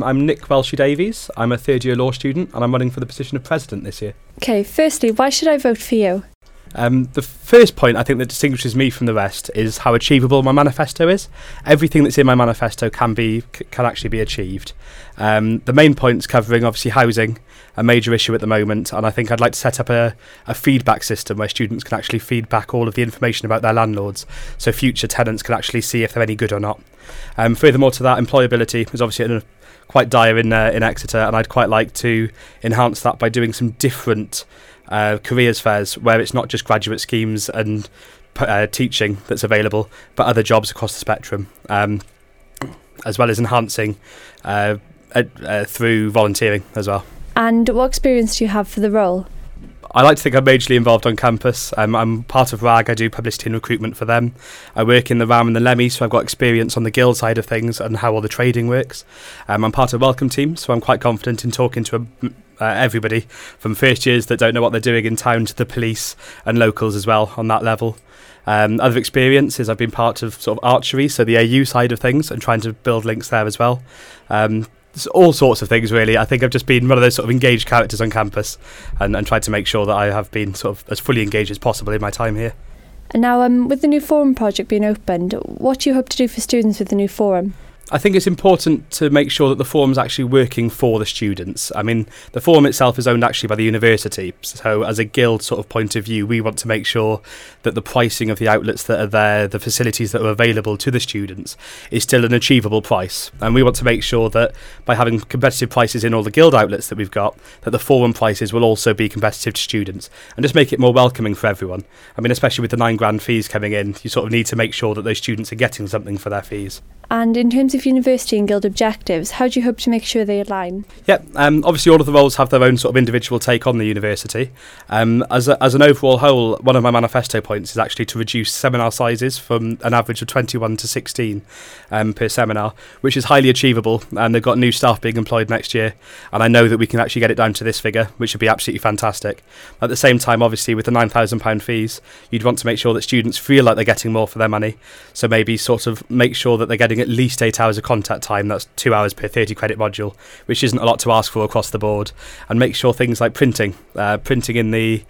I'm Nick Welshie Davies. I'm a third year law student and I'm running for the position of president this year. Okay, firstly, why should I vote for you? Um, the first point I think that distinguishes me from the rest is how achievable my manifesto is. Everything that's in my manifesto can be c- can actually be achieved. Um, the main points covering obviously housing, a major issue at the moment, and I think I'd like to set up a, a feedback system where students can actually feed back all of the information about their landlords, so future tenants can actually see if they're any good or not. Um, furthermore to that, employability is obviously quite dire in uh, in Exeter, and I'd quite like to enhance that by doing some different uh, careers fairs where it's not just graduate schemes and uh, teaching that's available, but other jobs across the spectrum, um, as well as enhancing uh, uh, through volunteering as well. And what experience do you have for the role? I like to think I'm majorly involved on campus. Um, I'm part of RAG. I do publicity and recruitment for them. I work in the RAM and the Lemmy, so I've got experience on the guild side of things and how all the trading works. Um, I'm part of Welcome Team, so I'm quite confident in talking to a, uh, everybody from first years that don't know what they're doing in town to the police and locals as well on that level. Um, other experiences, I've been part of sort of archery, so the AU side of things, and trying to build links there as well. Um, all sorts of things really. I think I've just been one of those sort of engaged characters on campus and, and tried to make sure that I have been sort of as fully engaged as possible in my time here. And now, um, with the new forum project being opened, what do you hope to do for students with the new forum? I think it's important to make sure that the forum's actually working for the students. I mean, the forum itself is owned actually by the university. So, as a guild sort of point of view, we want to make sure that the pricing of the outlets that are there, the facilities that are available to the students, is still an achievable price. And we want to make sure that by having competitive prices in all the guild outlets that we've got, that the forum prices will also be competitive to students and just make it more welcoming for everyone. I mean, especially with the nine grand fees coming in, you sort of need to make sure that those students are getting something for their fees. And in terms of university and guild objectives, how do you hope to make sure they align? Yeah, um, obviously all of the roles have their own sort of individual take on the university. Um, as, a, as an overall whole, one of my manifesto points is actually to reduce seminar sizes from an average of 21 to 16 um, per seminar, which is highly achievable. And they've got new staff being employed next year, and I know that we can actually get it down to this figure, which would be absolutely fantastic. At the same time, obviously, with the £9,000 fees, you'd want to make sure that students feel like they're getting more for their money. So maybe sort of make sure that they're getting at least eight hours of contact time. That's two hours per 30 credit module, which isn't a lot to ask for across the board. And make sure things like printing, uh, printing in the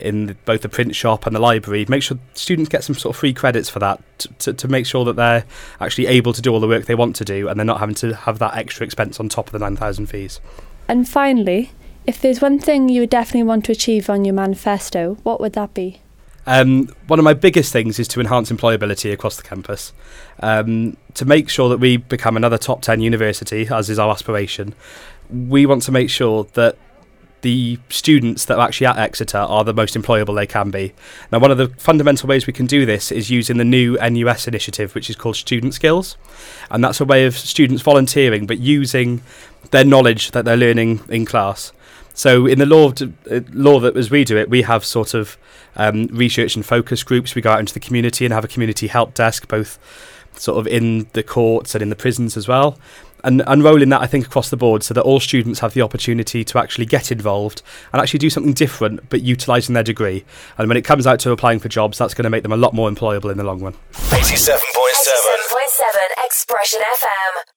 in the, both the print shop and the library, make sure students get some sort of free credits for that to, to, to, make sure that they're actually able to do all the work they want to do and they're not having to have that extra expense on top of the 9,000 fees. And finally, if there's one thing you would definitely want to achieve on your manifesto, what would that be? Um, one of my biggest things is to enhance employability across the campus. Um, to make sure that we become another top 10 university, as is our aspiration, we want to make sure that the students that are actually at Exeter are the most employable they can be. Now, one of the fundamental ways we can do this is using the new NUS initiative, which is called Student Skills. And that's a way of students volunteering, but using their knowledge that they're learning in class. So in the law, of, uh, law that as we do it, we have sort of um, research and focus groups. We go out into the community and have a community help desk, both sort of in the courts and in the prisons as well. And unrolling that, I think, across the board so that all students have the opportunity to actually get involved and actually do something different, but utilising their degree. And when it comes out to applying for jobs, that's going to make them a lot more employable in the long run. 87.7 87.7 Xpression FM.